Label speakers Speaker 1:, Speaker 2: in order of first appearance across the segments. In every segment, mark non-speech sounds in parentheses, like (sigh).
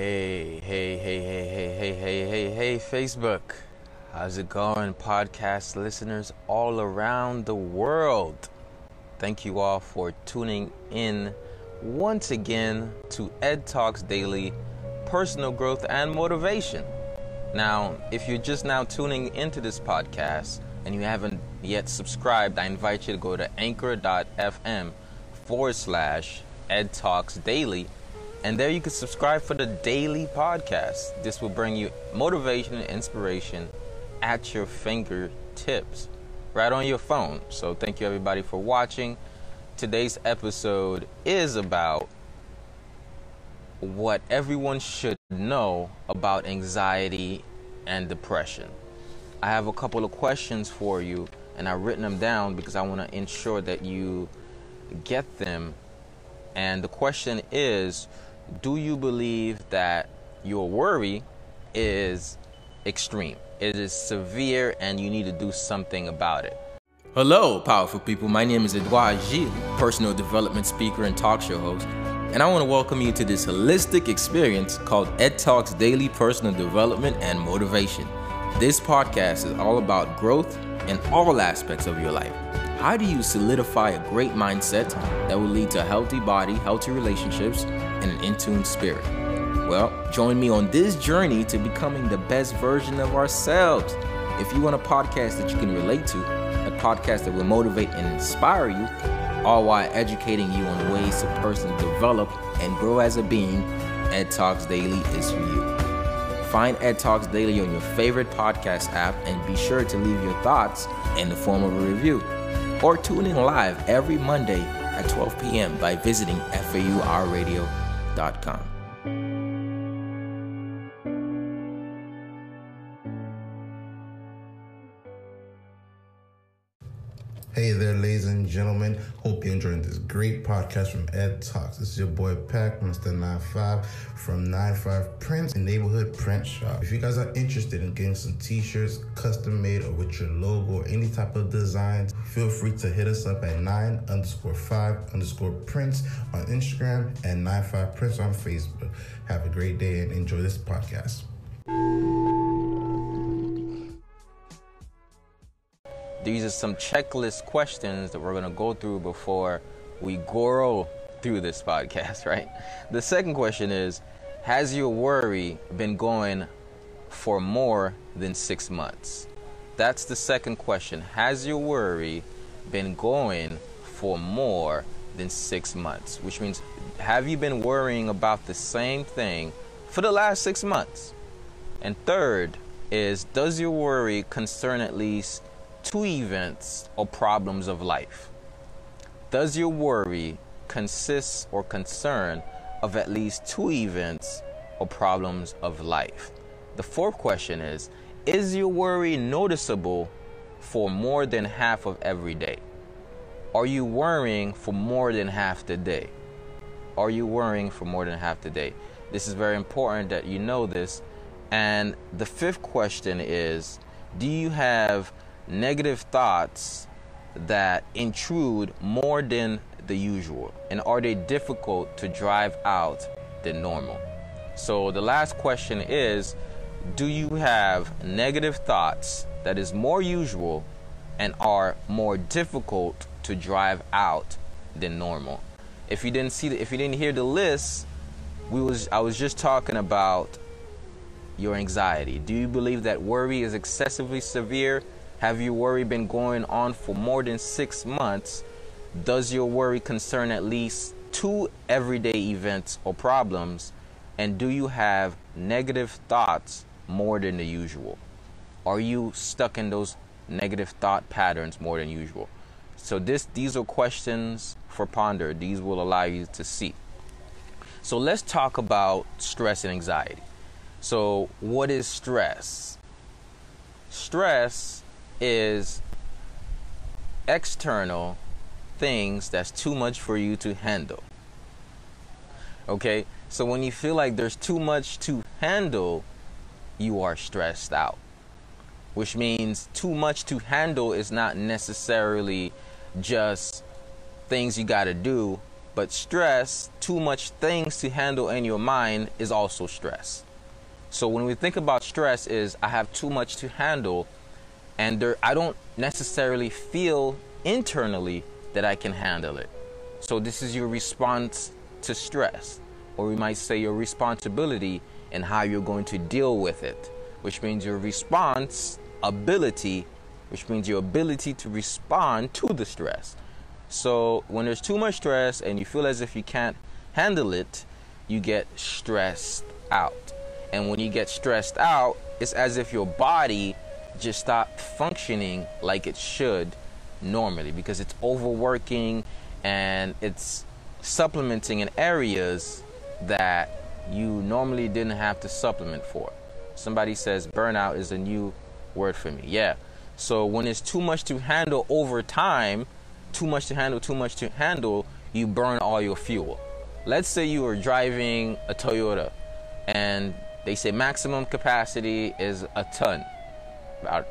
Speaker 1: Hey, hey, hey, hey, hey, hey, hey, hey, hey, Facebook. How's it going, podcast listeners all around the world? Thank you all for tuning in once again to Ed Talks Daily Personal Growth and Motivation. Now, if you're just now tuning into this podcast and you haven't yet subscribed, I invite you to go to anchor.fm forward slash Ed Talks Daily and there you can subscribe for the daily podcast. This will bring you motivation and inspiration at your fingertips, right on your phone. So, thank you everybody for watching. Today's episode is about what everyone should know about anxiety and depression. I have a couple of questions for you, and I've written them down because I want to ensure that you get them. And the question is, do you believe that your worry is extreme? It is severe and you need to do something about it. Hello, powerful people. My name is Edouard Gilles, personal development speaker and talk show host. And I want to welcome you to this holistic experience called Ed Talks Daily Personal Development and Motivation. This podcast is all about growth in all aspects of your life. How do you solidify a great mindset that will lead to a healthy body, healthy relationships, and an in tune spirit? Well, join me on this journey to becoming the best version of ourselves. If you want a podcast that you can relate to, a podcast that will motivate and inspire you, all while educating you on ways to personally develop and grow as a being, Ed Talks Daily is for you. Find Ed Talks Daily on your favorite podcast app and be sure to leave your thoughts in the form of a review. Or tune in live every Monday at 12 p.m. by visiting gmail.com.
Speaker 2: Hey there, ladies and gentlemen. Hope you're enjoying this great podcast from Ed Talks. This is your boy Pac, Mr. 95 from 95 Prints and Neighborhood Print Shop. If you guys are interested in getting some t-shirts custom made or with your logo or any type of designs, feel free to hit us up at 9 underscore 5 underscore prints on Instagram and 95 prints on Facebook. Have a great day and enjoy this podcast.
Speaker 1: These are some checklist questions that we're going to go through before we grow through this podcast, (laughs) right? The second question is Has your worry been going for more than six months? That's the second question. Has your worry been going for more than six months? Which means, have you been worrying about the same thing for the last six months? And third is, does your worry concern at least two events or problems of life? Does your worry consist or concern of at least two events or problems of life? The fourth question is Is your worry noticeable for more than half of every day? Are you worrying for more than half the day? Are you worrying for more than half the day? This is very important that you know this. And the fifth question is Do you have negative thoughts that intrude more than the usual? And are they difficult to drive out than normal? So the last question is Do you have negative thoughts that is more usual and are more difficult to drive out than normal? If you didn't see the, if you didn't hear the list, we was I was just talking about your anxiety. Do you believe that worry is excessively severe? Have your worry been going on for more than six months? Does your worry concern at least two everyday events or problems? And do you have negative thoughts more than the usual? Are you stuck in those negative thought patterns more than usual? So this these are questions for ponder. These will allow you to see. So let's talk about stress and anxiety. So what is stress? Stress is external things that's too much for you to handle. Okay? So when you feel like there's too much to handle, you are stressed out. Which means too much to handle is not necessarily just things you got to do, But stress, too much things to handle in your mind is also stress. So when we think about stress is I have too much to handle and there I don't necessarily feel internally that I can handle it. So this is your response to stress or we might say your responsibility and how you're going to deal with it, which means your response ability, which means your ability to respond to the stress. So when there's too much stress and you feel as if you can't handle it, you get stressed out. And when you get stressed out, it's as if your body just stop functioning like it should normally because it's overworking and it's supplementing in areas that you normally didn't have to supplement for. Somebody says burnout is a new word for me. Yeah. So when it's too much to handle over time, too much to handle, too much to handle, you burn all your fuel. Let's say you are driving a Toyota and they say maximum capacity is a ton.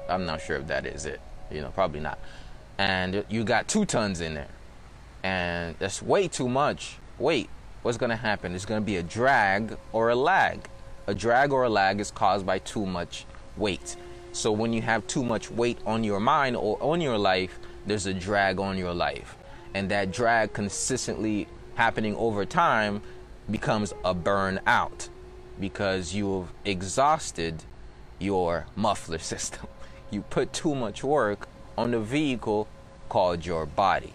Speaker 1: I'm not sure if that is it. You know, probably not. And you got two tons in there. And that's way too much weight. What's going to happen? There's going to be a drag or a lag. A drag or a lag is caused by too much weight. So when you have too much weight on your mind or on your life, there's a drag on your life. And that drag consistently happening over time becomes a burnout because you've exhausted your muffler system. (laughs) You put too much work on the vehicle called your body.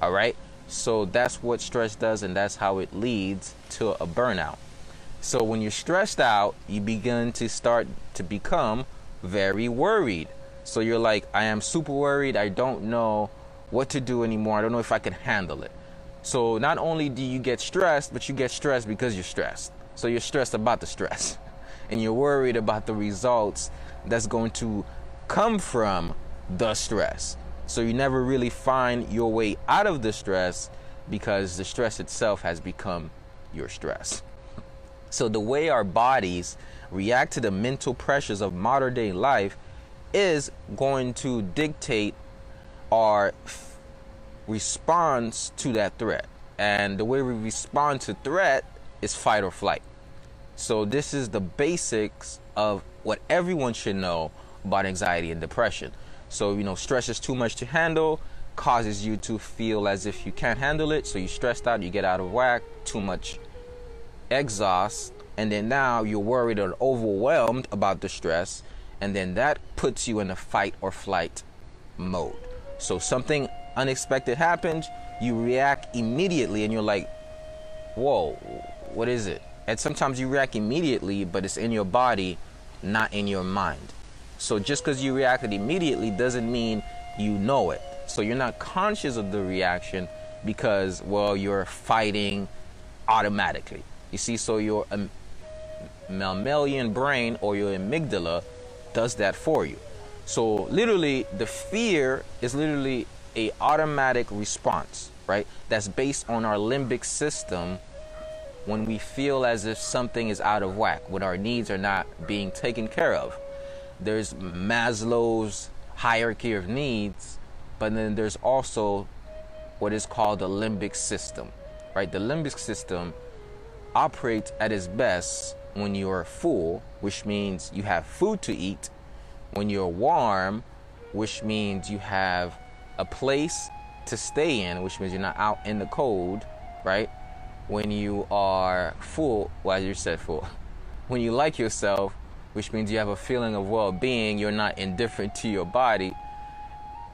Speaker 1: All right? So that's what stress does, and that's how it leads to a burnout. So when you're stressed out, you begin to start to become very worried. So you're like, I am super worried. I don't know what to do anymore. I don't know if I can handle it. So not only do you get stressed, but you get stressed because you're stressed. So you're stressed about the stress (laughs) and you're worried about the results that's going to come from the stress. So you never really find your way out of the stress because the stress itself has become your stress. So the way our bodies react to the mental pressures of modern day life is going to dictate our f- response to that threat. And the way we respond to threat is fight or flight. So, this is the basics of what everyone should know about anxiety and depression. So, you know, stress is too much to handle, causes you to feel as if you can't handle it. So, you're stressed out, you get out of whack, too much exhaust, and then now you're worried or overwhelmed about the stress, and then that puts you in a fight or flight mode. So, something unexpected happens, you react immediately, and you're like, whoa, what is it? And sometimes you react immediately, but it's in your body, not in your mind. So just because you reacted immediately doesn't mean you know it. So you're not conscious of the reaction because, well, you're fighting automatically. You see, so your um, mammalian brain or your amygdala does that for you. So literally, the fear is literally a automatic response, right? That's based on our limbic system when we feel as if something is out of whack, when our needs are not being taken care of. There's Maslow's hierarchy of needs, but then there's also what is called the limbic system, right? The limbic system operates at its best when you're full, which means you have food to eat, when you're warm, which means you have a place to stay in, which means you're not out in the cold, right? When you are full, well, you said full, (laughs) when you like yourself, which means you have a feeling of well being, you're not indifferent to your body.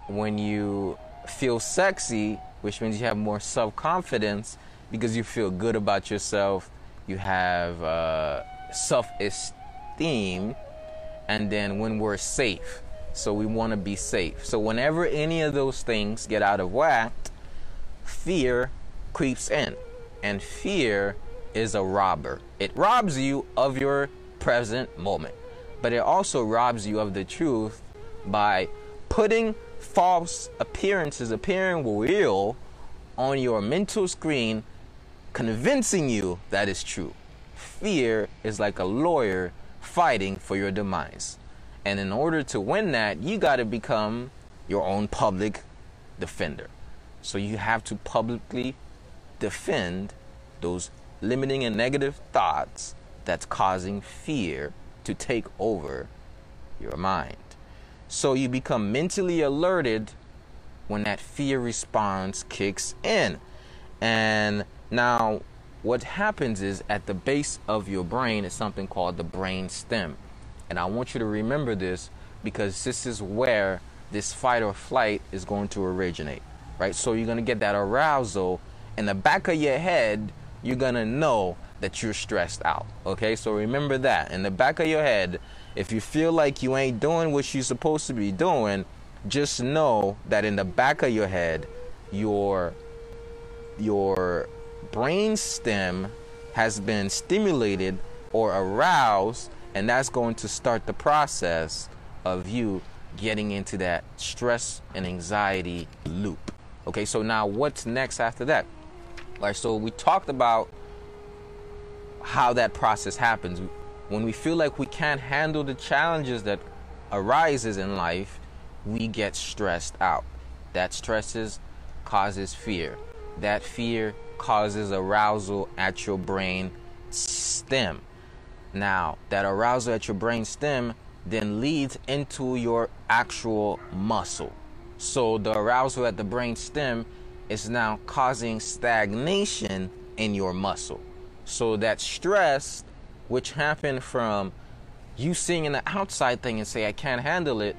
Speaker 1: When you feel sexy, which means you have more self confidence because you feel good about yourself, you have uh, self esteem, and then when we're safe, so we want to be safe. So, whenever any of those things get out of whack, fear creeps in and fear is a robber. It robs you of your present moment, but it also robs you of the truth by putting false appearances appearing real on your mental screen, convincing you that is true. Fear is like a lawyer fighting for your demise. And in order to win that, you got to become your own public defender. So you have to publicly defend those limiting and negative thoughts that's causing fear to take over your mind. So you become mentally alerted when that fear response kicks in. And now, what happens is at the base of your brain is something called the brain stem. And I want you to remember this because this is where this fight or flight is going to originate, right? So you're going to get that arousal in the back of your head, you're to know that you're stressed out, okay? So remember that. In the back of your head, if you feel like you ain't doing what you're supposed to be doing, just know that in the back of your head, your your brain stem has been stimulated or aroused, and that's going to start the process of you getting into that stress and anxiety loop. Okay, so now what's next after that? Right, so we talked about how that process happens. When we feel like we can't handle the challenges that arises in life, we get stressed out. That stresses causes fear. That fear causes arousal at your brain stem. Now, that arousal at your brain stem then leads into your actual muscle. So the arousal at the brain stem is now causing stagnation in your muscle. So that stress, which happened from you seeing an outside thing and say, I can't handle it,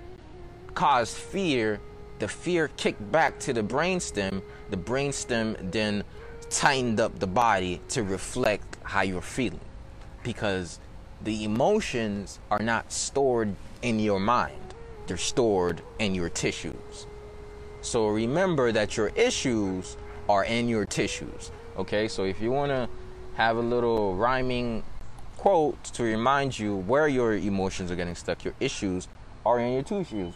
Speaker 1: caused fear. The fear kicked back to the brainstem. The brainstem then tightened up the body to reflect how you're feeling. Because the emotions are not stored in your mind, they're stored in your tissues. So remember that your issues are in your tissues. Okay, so if you want to have a little rhyming quote to remind you where your emotions are getting stuck, your issues are in your tissues.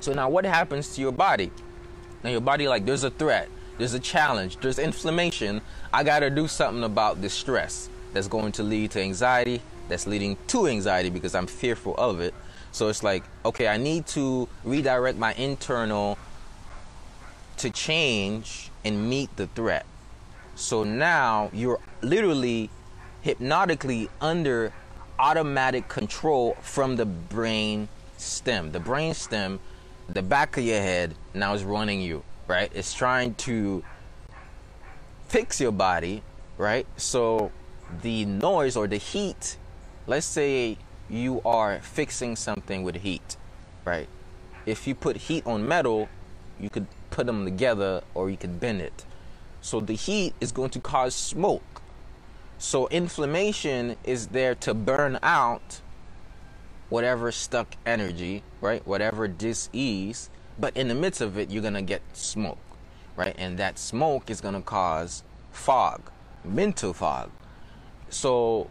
Speaker 1: So now what happens to your body? Now your body like there's a threat, there's a challenge, there's inflammation. I got to do something about this stress that's going to lead to anxiety, that's leading to anxiety because I'm fearful of it. So it's like, okay, I need to redirect my internal to change and meet the threat. So now you're literally hypnotically under automatic control from the brain stem. The brain stem, the back of your head now is running you, right? It's trying to fix your body, right? So the noise or the heat, let's say you are fixing something with heat, right? If you put heat on metal, you could put them together or you could bend it. So the heat is going to cause smoke. So inflammation is there to burn out whatever stuck energy, right? Whatever dis-ease, but in the midst of it, you're gonna get smoke, right? And that smoke is gonna cause fog, mental fog. So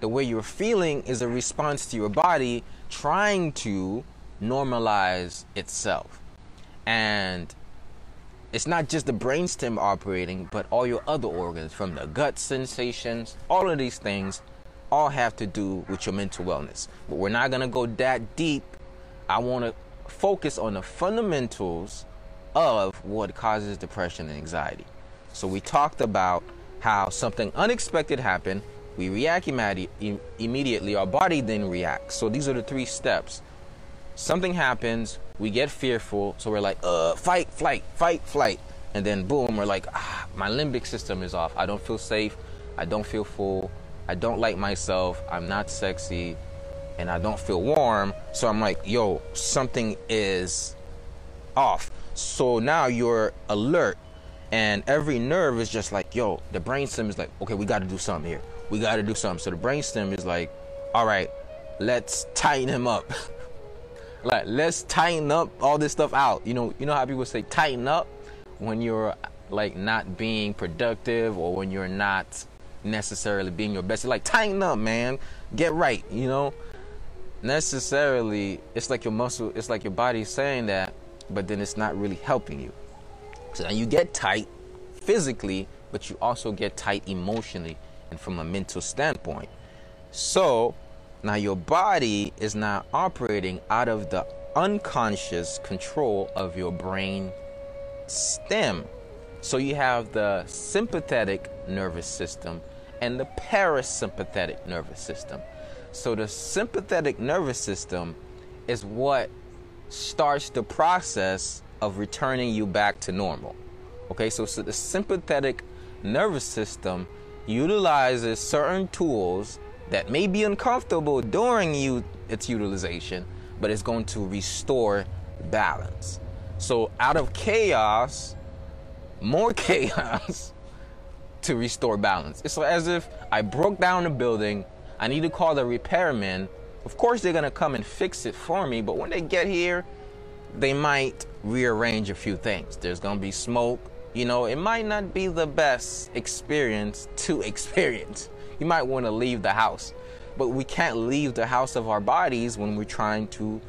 Speaker 1: the way you're feeling is a response to your body trying to normalize itself. And it's not just the brainstem operating, but all your other organs, from the gut sensations, all of these things all have to do with your mental wellness. But we're not going to go that deep. I want to focus on the fundamentals of what causes depression and anxiety. So we talked about how something unexpected happened we react immediately, our body then reacts. So these are the three steps. Something happens, we get fearful, so we're like, uh, fight, flight, fight, flight. And then boom, we're like, ah, my limbic system is off. I don't feel safe. I don't feel full. I don't like myself. I'm not sexy. And I don't feel warm. So I'm like, yo, something is off. So now you're alert. And every nerve is just like, yo, the brainstem is like, okay, we got to do something here we got to do something. So the brainstem is like, all right, let's tighten him up. (laughs) like let's tighten up all this stuff out. You know, you know how people say tighten up when you're like not being productive or when you're not necessarily being your best. Like tighten up, man. Get right, you know? Necessarily, it's like your muscle, it's like your body saying that, but then it's not really helping you. So now you get tight physically, but you also get tight emotionally and from a mental standpoint. So now your body is now operating out of the unconscious control of your brain stem. So you have the sympathetic nervous system and the parasympathetic nervous system. So the sympathetic nervous system is what starts the process of returning you back to normal. Okay, so, so the sympathetic nervous system utilizes certain tools that may be uncomfortable during you, its utilization, but it's going to restore balance. So out of chaos, more (laughs) chaos to restore balance. It's as if I broke down a building, I need to call the repairman. Of course, they're gonna come and fix it for me, but when they get here, they might rearrange a few things. There's gonna be smoke. You know, it might not be the best experience to (laughs) experience. You might want to leave the house, but we can't leave the house of our bodies when we're trying to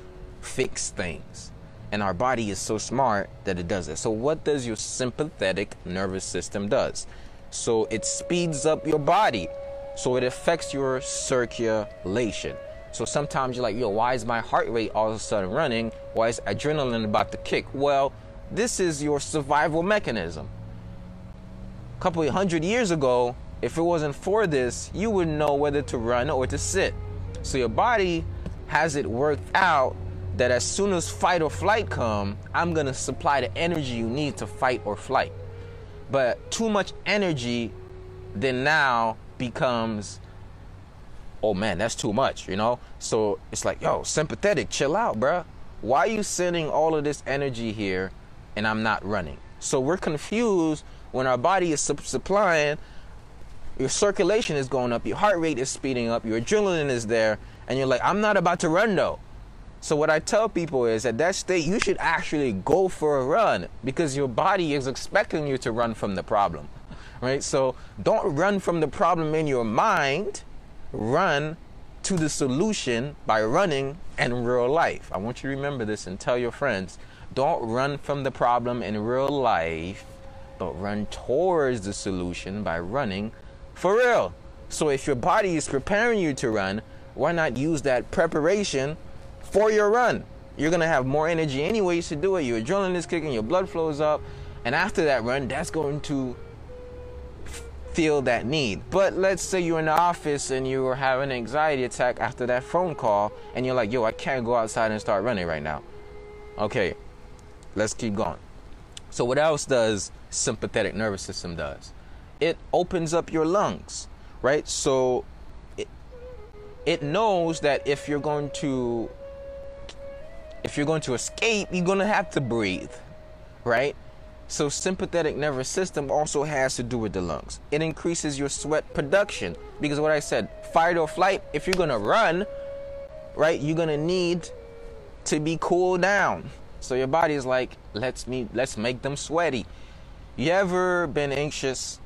Speaker 1: fix things. And our body is so smart that it does it. So what does your sympathetic nervous system does? So it speeds up your body. So it affects your circulation. So sometimes you're like, yo, why is my heart rate all of a sudden running? Why is adrenaline about to kick? Well, this is your survival mechanism. A couple hundred years ago, if it wasn't for this, you wouldn't know whether to run or to sit. So your body has it worked out that as soon as fight or flight come, I'm gonna supply the energy you need to fight or flight. But too much energy then now becomes, oh man, that's too much, you know? So it's like, yo, sympathetic, chill out, bruh. Why are you sending all of this energy here and I'm not running? So we're confused when our body is su- supplying, your circulation is going up, your heart rate is speeding up, your adrenaline is there, and you're like, I'm not about to run though. So what I tell people is at that state you should actually go for a run because your body is expecting you to run from the problem. Right? So don't run from the problem in your mind. Run to the solution by running in real life. I want you to remember this and tell your friends. Don't run from the problem in real life, but run towards the solution by running for real. So if your body is preparing you to run, why not use that preparation for your run. You're gonna have more energy anyways to do it. Your adrenaline is kicking, your blood flows up, and after that run, that's going to feel that need. But let's say you're in the office and you are having an anxiety attack after that phone call, and you're like, yo, I can't go outside and start running right now. Okay, let's keep going. So, what else does sympathetic nervous system does? It opens up your lungs, right? So, it, it knows that if you're going to if you're going to escape, you're going to have to breathe, right? So, sympathetic nervous system also has to do with the lungs. It increases your sweat production because what I said, fight or flight, if you're going to run, right, you're going to need to be cooled down. So your body is like, let's me let's make them sweaty. You ever been anxious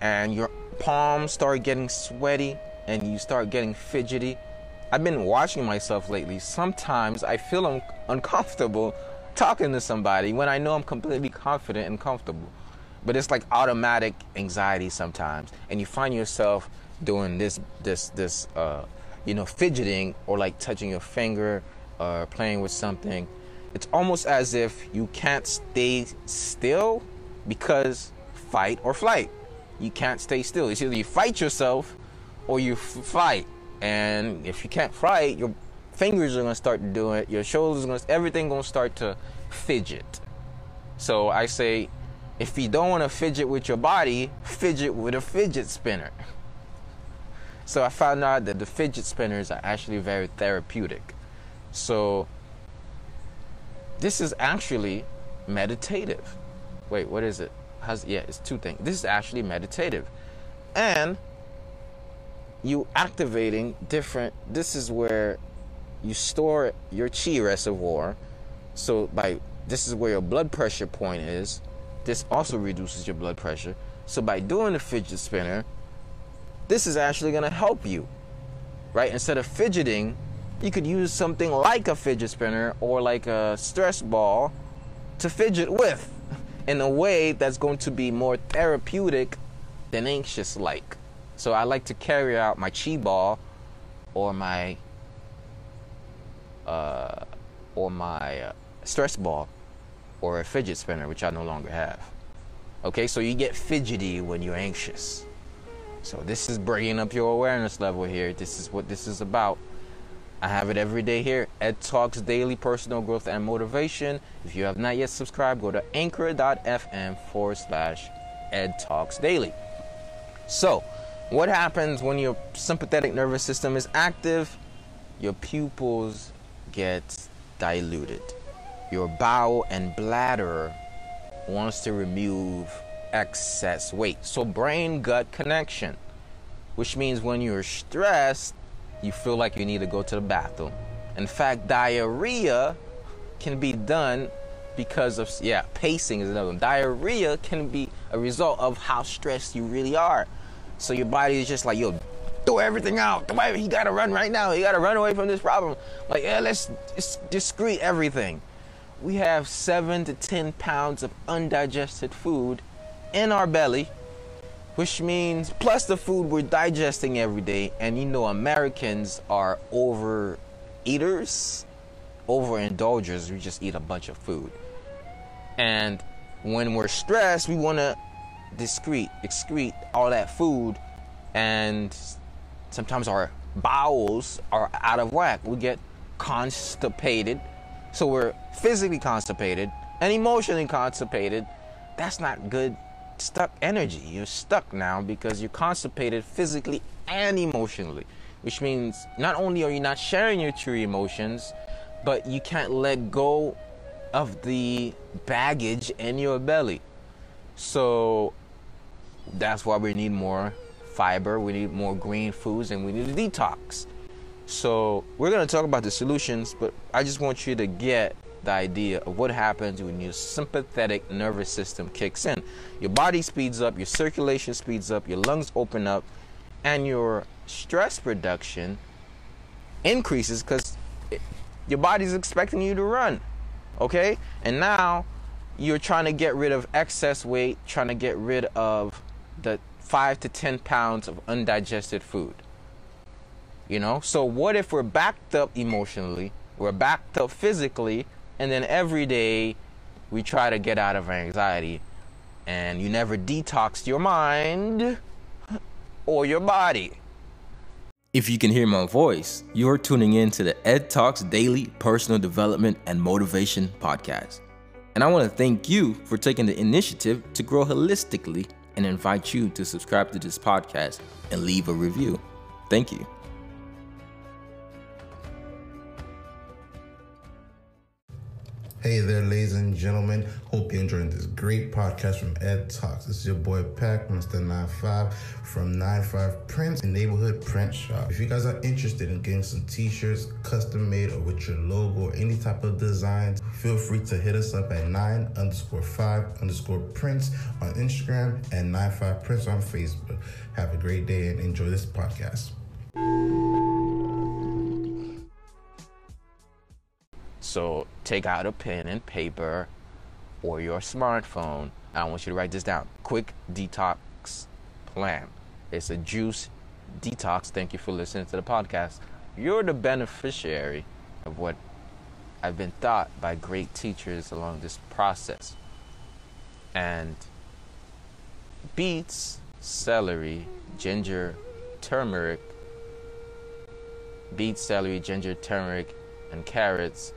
Speaker 1: and your palms start getting sweaty and you start getting fidgety? I've been watching myself lately. Sometimes I feel un- uncomfortable talking to somebody when I know I'm completely confident and comfortable. But it's like automatic anxiety sometimes, and you find yourself doing this, this, this, uh, you know, fidgeting or like touching your finger or playing with something. It's almost as if you can't stay still because fight or flight. You can't stay still. It's either you fight yourself or you f- fight. And if you can't fight, your fingers are gonna start to do it. Your shoulders are gonna, everything gonna start to fidget. So I say, if you don't want to fidget with your body, fidget with a fidget spinner. So I found out that the fidget spinners are actually very therapeutic. So this is actually meditative. Wait, what is it? How's, yeah, it's two things. This is actually meditative. And you activating different this is where you store your chi reservoir so by this is where your blood pressure point is this also reduces your blood pressure so by doing the fidget spinner this is actually going to help you right instead of fidgeting you could use something like a fidget spinner or like a stress ball to fidget with (laughs) in a way that's going to be more therapeutic than anxious like so I like to carry out my chi ball or my uh, or my uh, stress ball or a fidget spinner, which I no longer have. Okay, so you get fidgety when you're anxious. So this is bringing up your awareness level here. This is what this is about. I have it every day here. Ed Talks Daily Personal Growth and Motivation. If you have not yet subscribed, go to anchor.fm forward slash Ed Talks Daily. So, what happens when your sympathetic nervous system is active? Your pupils get diluted. Your bowel and bladder wants to remove excess weight. So, brain gut connection, which means when you're stressed, you feel like you need to go to the bathroom. In fact, diarrhea can be done because of, yeah, pacing is another one. Diarrhea can be a result of how stressed you really are. So, your body is just like, yo, throw everything out. He gotta run right now. He gotta run away from this problem. Like, yeah, let's discreet everything. We have seven to ten pounds of undigested food in our belly, which means plus the food we're digesting every day. And you know, Americans are over eaters, over indulgers We just eat a bunch of food. And when we're stressed, we want to discrete, excrete all that food. And sometimes our bowels are out of whack. We get constipated. So we're physically constipated and emotionally constipated. That's not good stuck energy. You're stuck now because you're constipated physically and emotionally, which means not only are you not sharing your true emotions, but you can't let go of the baggage in your belly. So that's why we need more fiber, we need more green foods, and we need a detox. So we're going to talk about the solutions, but I just want you to get the idea of what happens when your sympathetic nervous system kicks in. Your body speeds up, your circulation speeds up, your lungs open up, and your stress production increases because your body's expecting you to run. Okay? And now you're trying to get rid of excess weight, trying to get rid of the five to 10 pounds of undigested food. You know? So, what if we're backed up emotionally, we're backed up physically, and then every day we try to get out of anxiety and you never detoxed your mind or your body. If you can hear my voice, you're tuning in to the Ed Talks Daily Personal Development and Motivation Podcast. And I want to thank you for taking the initiative to grow holistically and invite you to subscribe to this podcast and leave a review. Thank you.
Speaker 2: Hey there, ladies and gentlemen. Hope you're enjoying this great podcast from Ed Talks. This is your boy Pack, Mr. 95 from 95 Prints and Neighborhood Print Shop. If you guys are interested in getting some t-shirts custom made or with your logo or any type of designs, feel free to hit us up at 9 underscore 5 underscore prints on Instagram and 95 prints on Facebook. Have a great day and enjoy this podcast.
Speaker 1: So take out a pen and paper or your smartphone. I want you to write this down. Quick detox plan. It's a juice detox. Thank you for listening to the podcast. You're the beneficiary of what I've been taught by great teachers along this process. And beets, celery, ginger, turmeric, beets, celery, ginger, turmeric, and carrots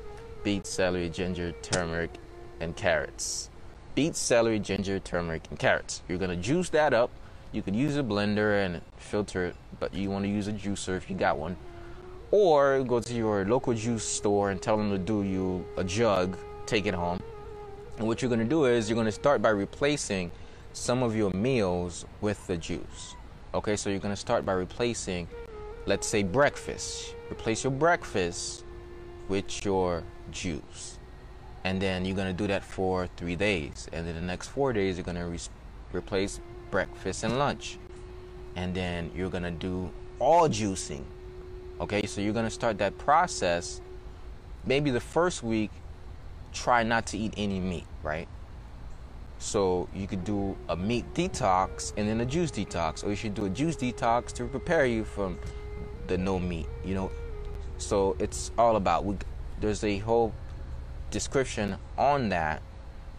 Speaker 1: beets, celery, ginger, turmeric, and carrots. Beets, celery, ginger, turmeric, and carrots. You're gonna juice that up. You could use a blender and filter it, but you want to use a juicer if you got one. Or go to your local juice store and tell them to do you a jug, take it home. And what you're gonna do is you're gonna start by replacing some of your meals with the juice. Okay, so you're gonna start by replacing, let's say, breakfast. Replace your breakfast with your juice. And then you're going to do that for three days. And then the next four days, you're going to re- replace breakfast and lunch. And then you're going to do all juicing. Okay, so you're going to start that process. Maybe the first week, try not to eat any meat, right? So you could do a meat detox and then a juice detox, or you should do a juice detox to prepare you from the no meat. You know, so it's all about we, there's a whole description on that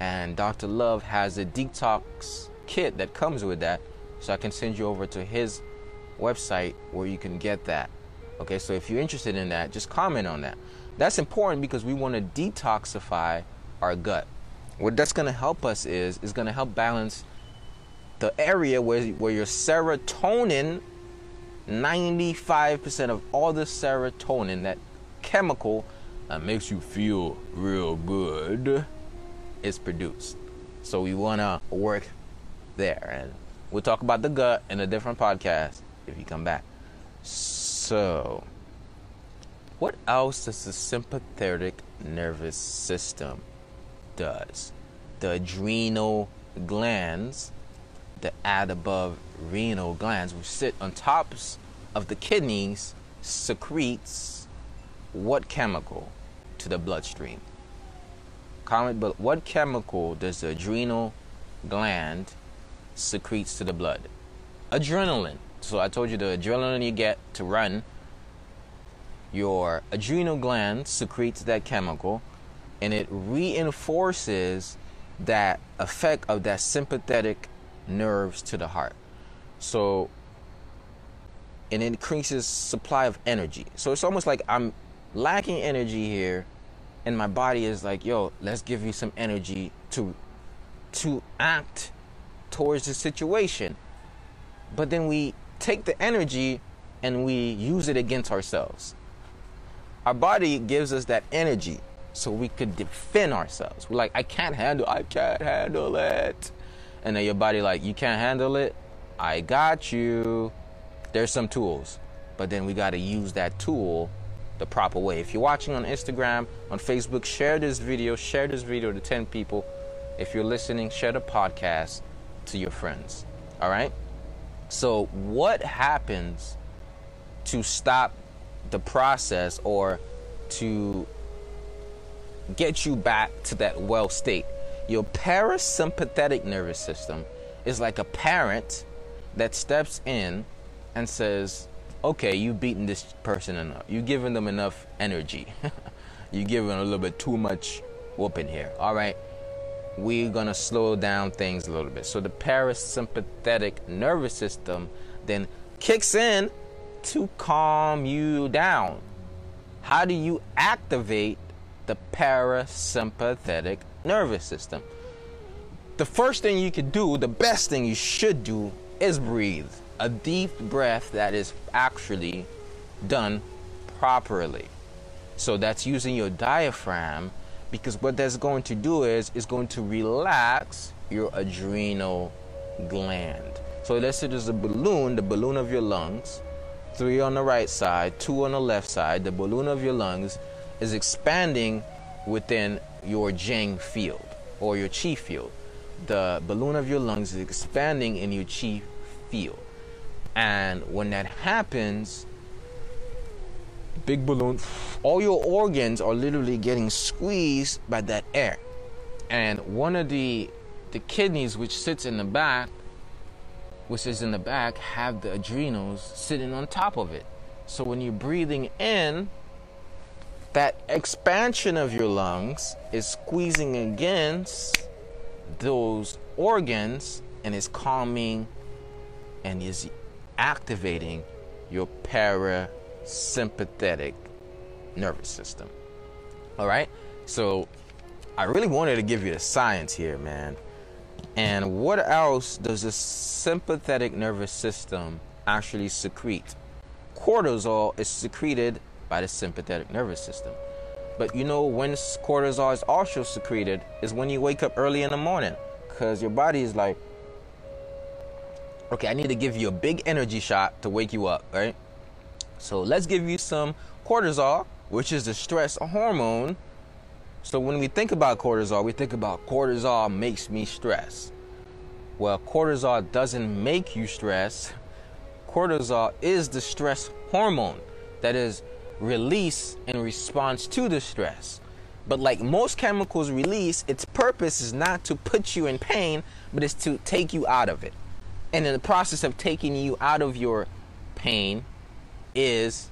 Speaker 1: And Dr. Love has a detox kit that comes with that. So I can send you over to his website where you can get that. Okay, so if you're interested in that, just comment on that. That's important because we want to detoxify our gut. What that's going to help us is is going to help balance the area where where your serotonin 95% of all the serotonin that chemical that makes you feel real good is produced. So we want to work there and we'll talk about the gut in a different podcast if you come back. So, what else does the sympathetic nervous system does? The adrenal glands, the ad above renal glands, which sit on tops of the kidneys, secretes what chemical to the bloodstream? Comment, but what chemical does the adrenal gland secretes to the blood? Adrenaline. So I told you the adrenaline you get to run, your adrenal gland secretes that chemical and it reinforces that effect of that sympathetic nerves to the heart. So it increases supply of energy. So it's almost like I'm lacking energy here and my body is like, "Yo, let's give you some energy to to act towards the situation." But then we take the energy and we use it against ourselves. Our body gives us that energy so we could defend ourselves. We're like, I can't handle, I can't handle it. And then your body like, you can't handle it? I got you. There's some tools. But then we got to use that tool the proper way. If you're watching on Instagram, on Facebook, share this video, share this video to 10 people. If you're listening, share the podcast to your friends. All right? So, what happens to stop the process or to get you back to that well state? Your parasympathetic nervous system is like a parent that steps in and says, Okay, you've beaten this person enough. You've given them enough energy. (laughs) You've given a little bit too much whooping here. All right we're going to slow down things a little bit. So the parasympathetic nervous system then kicks in to calm you down. How do you activate the parasympathetic nervous system? The first thing you could do, the best thing you should do, is breathe. A deep breath that is actually done properly. So that's using your diaphragm because what that's going to do is it's going to relax your adrenal gland. So let's say there's a balloon, the balloon of your lungs, three on the right side, two on the left side. The balloon of your lungs is expanding within your Jing field or your chi field. The balloon of your lungs is expanding in your chi field. And when that happens, big balloon, all your organs are literally getting squeezed by that air. And one of the the kidneys which sits in the back, which is in the back, have the adrenals sitting on top of it. So when you're breathing in, that expansion of your lungs is squeezing against those organs and is calming and is activating your parasympathetic nervous system. All right? So I really wanted to give you the science here, man. And what else does the sympathetic nervous system actually secrete? Cortisol is secreted by the sympathetic nervous system. But you know when cortisol is also secreted is when you wake up early in the morning because your body is like, okay, I need to give you a big energy shot to wake you up, right? So let's give you some cortisol, which is the stress hormone. So when we think about cortisol, we think about cortisol makes me stress. Well, cortisol doesn't make you stress. Cortisol is the stress hormone that is released in response to the stress. But like most chemicals release, its purpose is not to put you in pain, but it's to take you out of it. And in the process of taking you out of your pain, is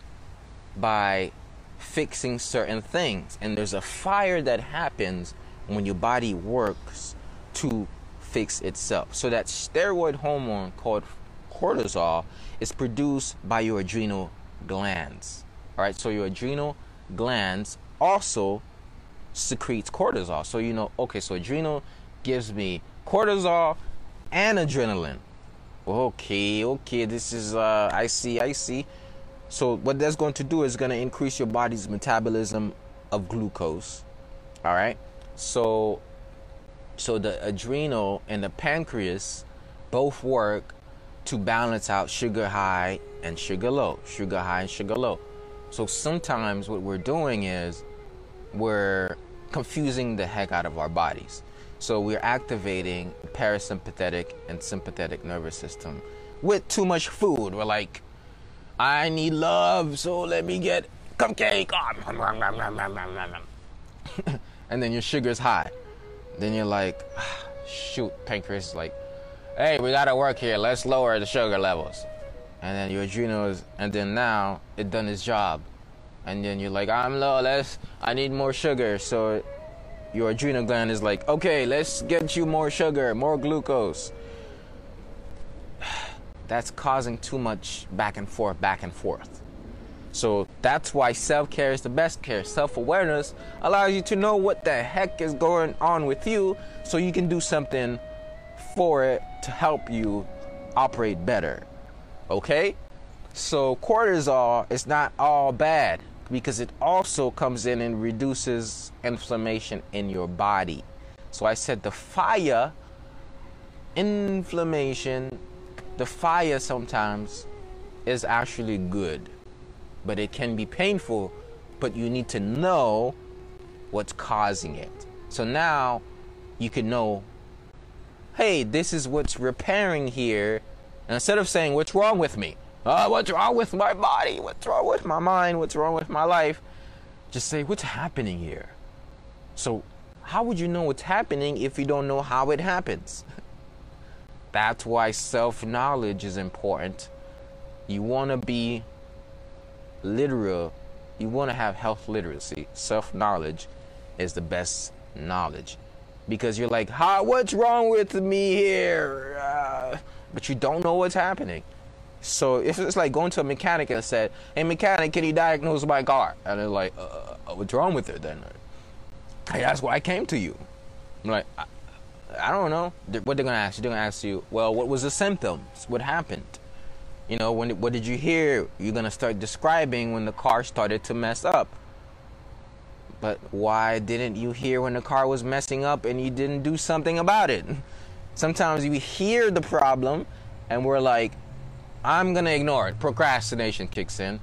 Speaker 1: by fixing certain things. And there's a fire that happens when your body works to fix itself. So that steroid hormone called cortisol is produced by your adrenal glands. All right, so your adrenal glands also secretes cortisol. So you know, okay, so adrenal gives me cortisol and adrenaline. Okay, okay, this is uh I see, I see. So what that's going to do is going to increase your body's metabolism of glucose. All right? So so the adrenal and the pancreas both work to balance out sugar high and sugar low, sugar high and sugar low. So sometimes what we're doing is we're confusing the heck out of our bodies. So we're activating parasympathetic and sympathetic nervous system with too much food. We're like, I need love, so let me get cupcake. and then your sugar's high. Then you're like, ah, shoot, pancreas is like, hey, we gotta work here. Let's lower the sugar levels. And then your adrenals, and then now it done its job. And then you're like, I'm low. Let's. I need more sugar. So your adrenal gland is like, okay, let's get you more sugar, more glucose. (sighs) That's causing too much back and forth, back and forth. So that's why self care is the best care. Self awareness allows you to know what the heck is going on with you so you can do something for it to help you operate better. Okay? So cortisol is not all bad because it also comes in and reduces inflammation in your body. So I said the fire, inflammation, the fire sometimes is actually good but it can be painful, but you need to know what's causing it. So now you can know, hey, this is what's repairing here. And instead of saying, what's wrong with me? Uh, what's wrong with my body? What's wrong with my mind? What's wrong with my life? Just say, what's happening here? So, how would you know what's happening if you don't know how it happens? (laughs) That's why self knowledge is important. You want to be literal, you want to have health literacy. Self knowledge is the best knowledge because you're like, How, what's wrong with me here? Uh, but you don't know what's happening. So if it's like going to a mechanic and said, "Hey, mechanic, can you diagnose my car?" and they're like, uh, uh "What's wrong with it?" Then hey, that's why I came to you. I'm like, I, I don't know. What they're gonna ask you? They're gonna ask you, "Well, what was the symptoms? What happened?" You know, when what did you hear? You're gonna start describing when the car started to mess up. But why didn't you hear when the car was messing up and you didn't do something about it? (laughs) Sometimes we hear the problem and we're like, I'm gonna ignore it. Procrastination kicks in.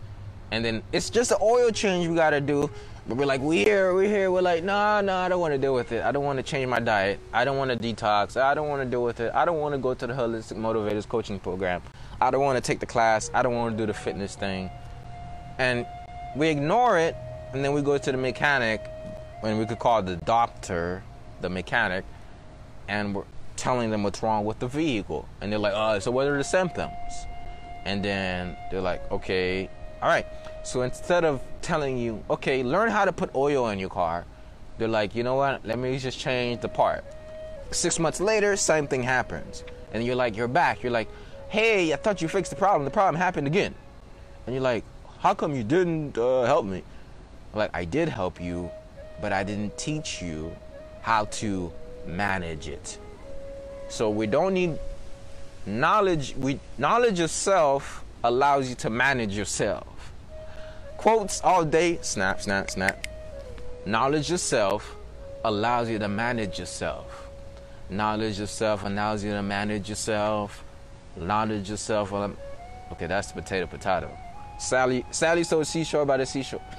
Speaker 1: And then it's just an oil change we gotta do. But we're like, we're here, we're here. We're like, nah, nah, I don't wanna deal with it. I don't wanna change my diet. I don't wanna detox. I don't wanna deal with it. I don't wanna go to the Holistic Motivators coaching program. I don't want to take the class. I don't want to do the fitness thing. And we ignore it, and then we go to the mechanic, and we could call the doctor, the mechanic, and we're telling them what's wrong with the vehicle. And they're like, oh, so what are the symptoms? And then they're like, okay, all right. So instead of telling you, okay, learn how to put oil in your car, they're like, you know what? Let me just change the part. Six months later, same thing happens. And you're like, you're back. You're like, hey, I thought you fixed the problem. The problem happened again. And you're like, how come you didn't uh, help me? I'm like, I did help you, but I didn't teach you how to manage it. So we don't need knowledge. We knowledge yourself allows you to manage yourself. Quotes all day, snap, snap, snap. Knowledge yourself allows you to manage yourself. Knowledge yourself allows you to manage yourself knowledge yourself. Okay, that's potato, potato. Sally, Sally saw seashore by the seashore. (laughs)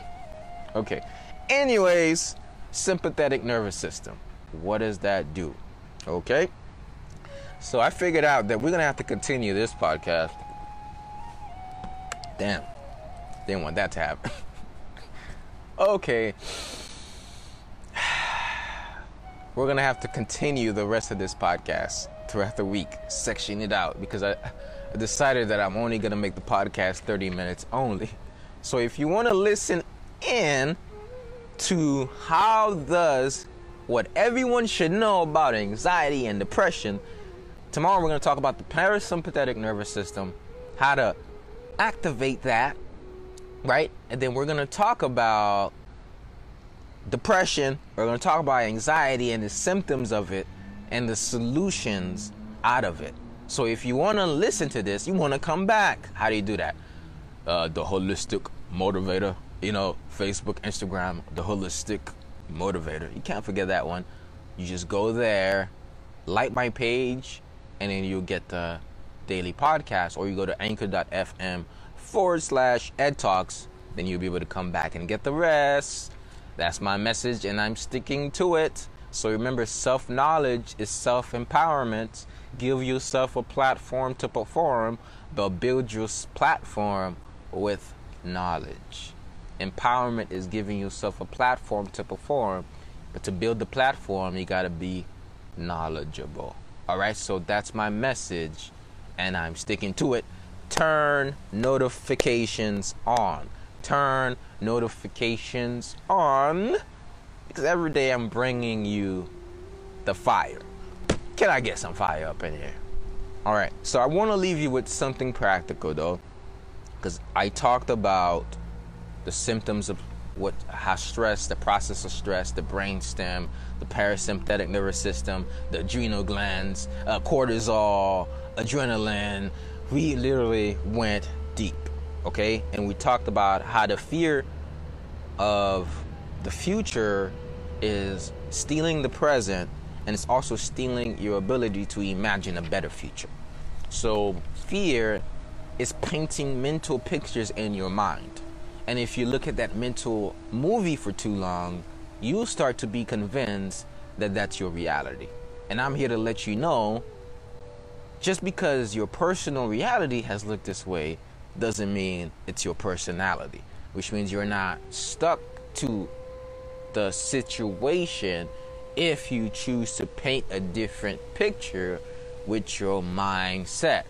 Speaker 1: Okay. Anyways, sympathetic nervous system. What does that do? Okay. So I figured out that we're gonna have to continue this podcast. Damn, didn't want that to happen. (laughs) okay. (sighs) We're gonna have to continue the rest of this podcast throughout the week, section it out because I, I decided that I'm only gonna make the podcast 30 minutes only. So if you want to listen in to how does what everyone should know about anxiety and depression. Tomorrow we're going to talk about the parasympathetic nervous system, how to activate that, right? And then we're going to talk about depression. We're going to talk about anxiety and the symptoms of it and the solutions out of it. So if you want to listen to this, you want to come back. How do you do that? Uh, the holistic motivator, you know, Facebook, Instagram, the holistic motivator. You can't forget that one. You just go there, like my page, and then you'll get the daily podcast, or you go to anchor.fm forward slash ed talks, then you'll be able to come back and get the rest. That's my message, and I'm sticking to it. So remember, self knowledge is self empowerment. Give yourself a platform to perform, but build your platform with knowledge. Empowerment is giving yourself a platform to perform, but to build the platform, you got to be knowledgeable. All right, so that's my message, and I'm sticking to it. Turn notifications on. Turn notifications on because every day I'm bringing you the fire. Can I get some fire up in here? All right, so I want to leave you with something practical though, because I talked about the symptoms of what how stress, the process of stress, the brain stem, the parasympathetic nervous system, the adrenal glands, uh, cortisol, adrenaline. We literally went deep, okay? And we talked about how the fear of the future is stealing the present and it's also stealing your ability to imagine a better future. So, fear is painting mental pictures in your mind. And if you look at that mental movie for too long, you start to be convinced that that's your reality. And I'm here to let you know just because your personal reality has looked this way doesn't mean it's your personality, which means you're not stuck to the situation if you choose to paint a different picture with your mindset.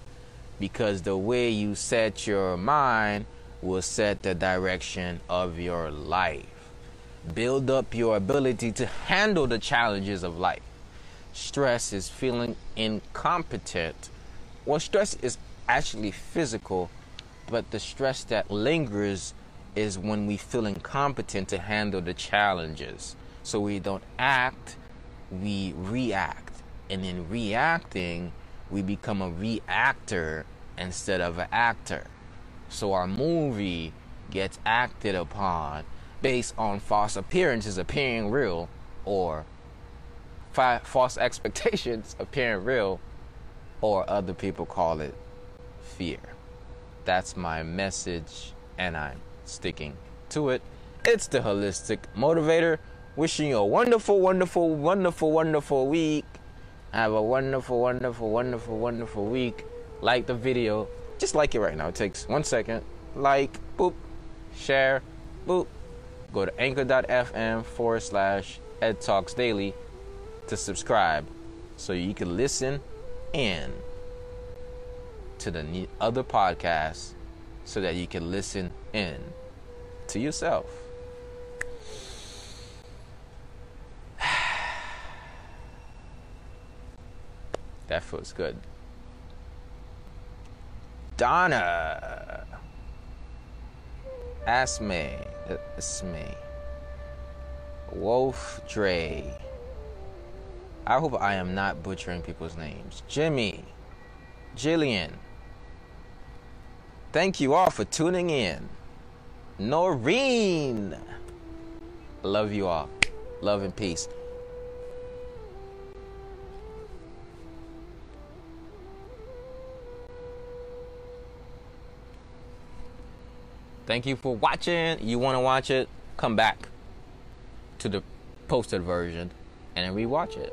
Speaker 1: Because the way you set your mind will set the direction of your life. Build up your ability to handle the challenges of life. Stress is feeling incompetent. Well, stress is actually physical, but the stress that lingers is when we feel incompetent to handle the challenges. So we don't act, we react. And in reacting, we become a reactor instead of an actor. So our movie gets acted upon based on false appearances appearing real or fi- false expectations (laughs) appearing real, or other people call it fear. That's my message, and I'm sticking to it. It's the Holistic Motivator. Wishing you a wonderful, wonderful, wonderful, wonderful week. Have a wonderful, wonderful, wonderful, wonderful week. Like the video. Just like it right now. It takes one second. Like, boop, share, boop. Go to anchor.fm forward slash Ed Talks Daily to subscribe so you can listen in to the other podcasts so that you can listen in to yourself. (sighs) that feels good. Donna. Asme. Asme. Wolf Dre. I hope I am not butchering people's names. Jimmy. Jillian. Thank you all for tuning in. Noreen. Love you all. Love and peace. Thank you for watching. You want to watch it? Come back to the posted version and rewatch it.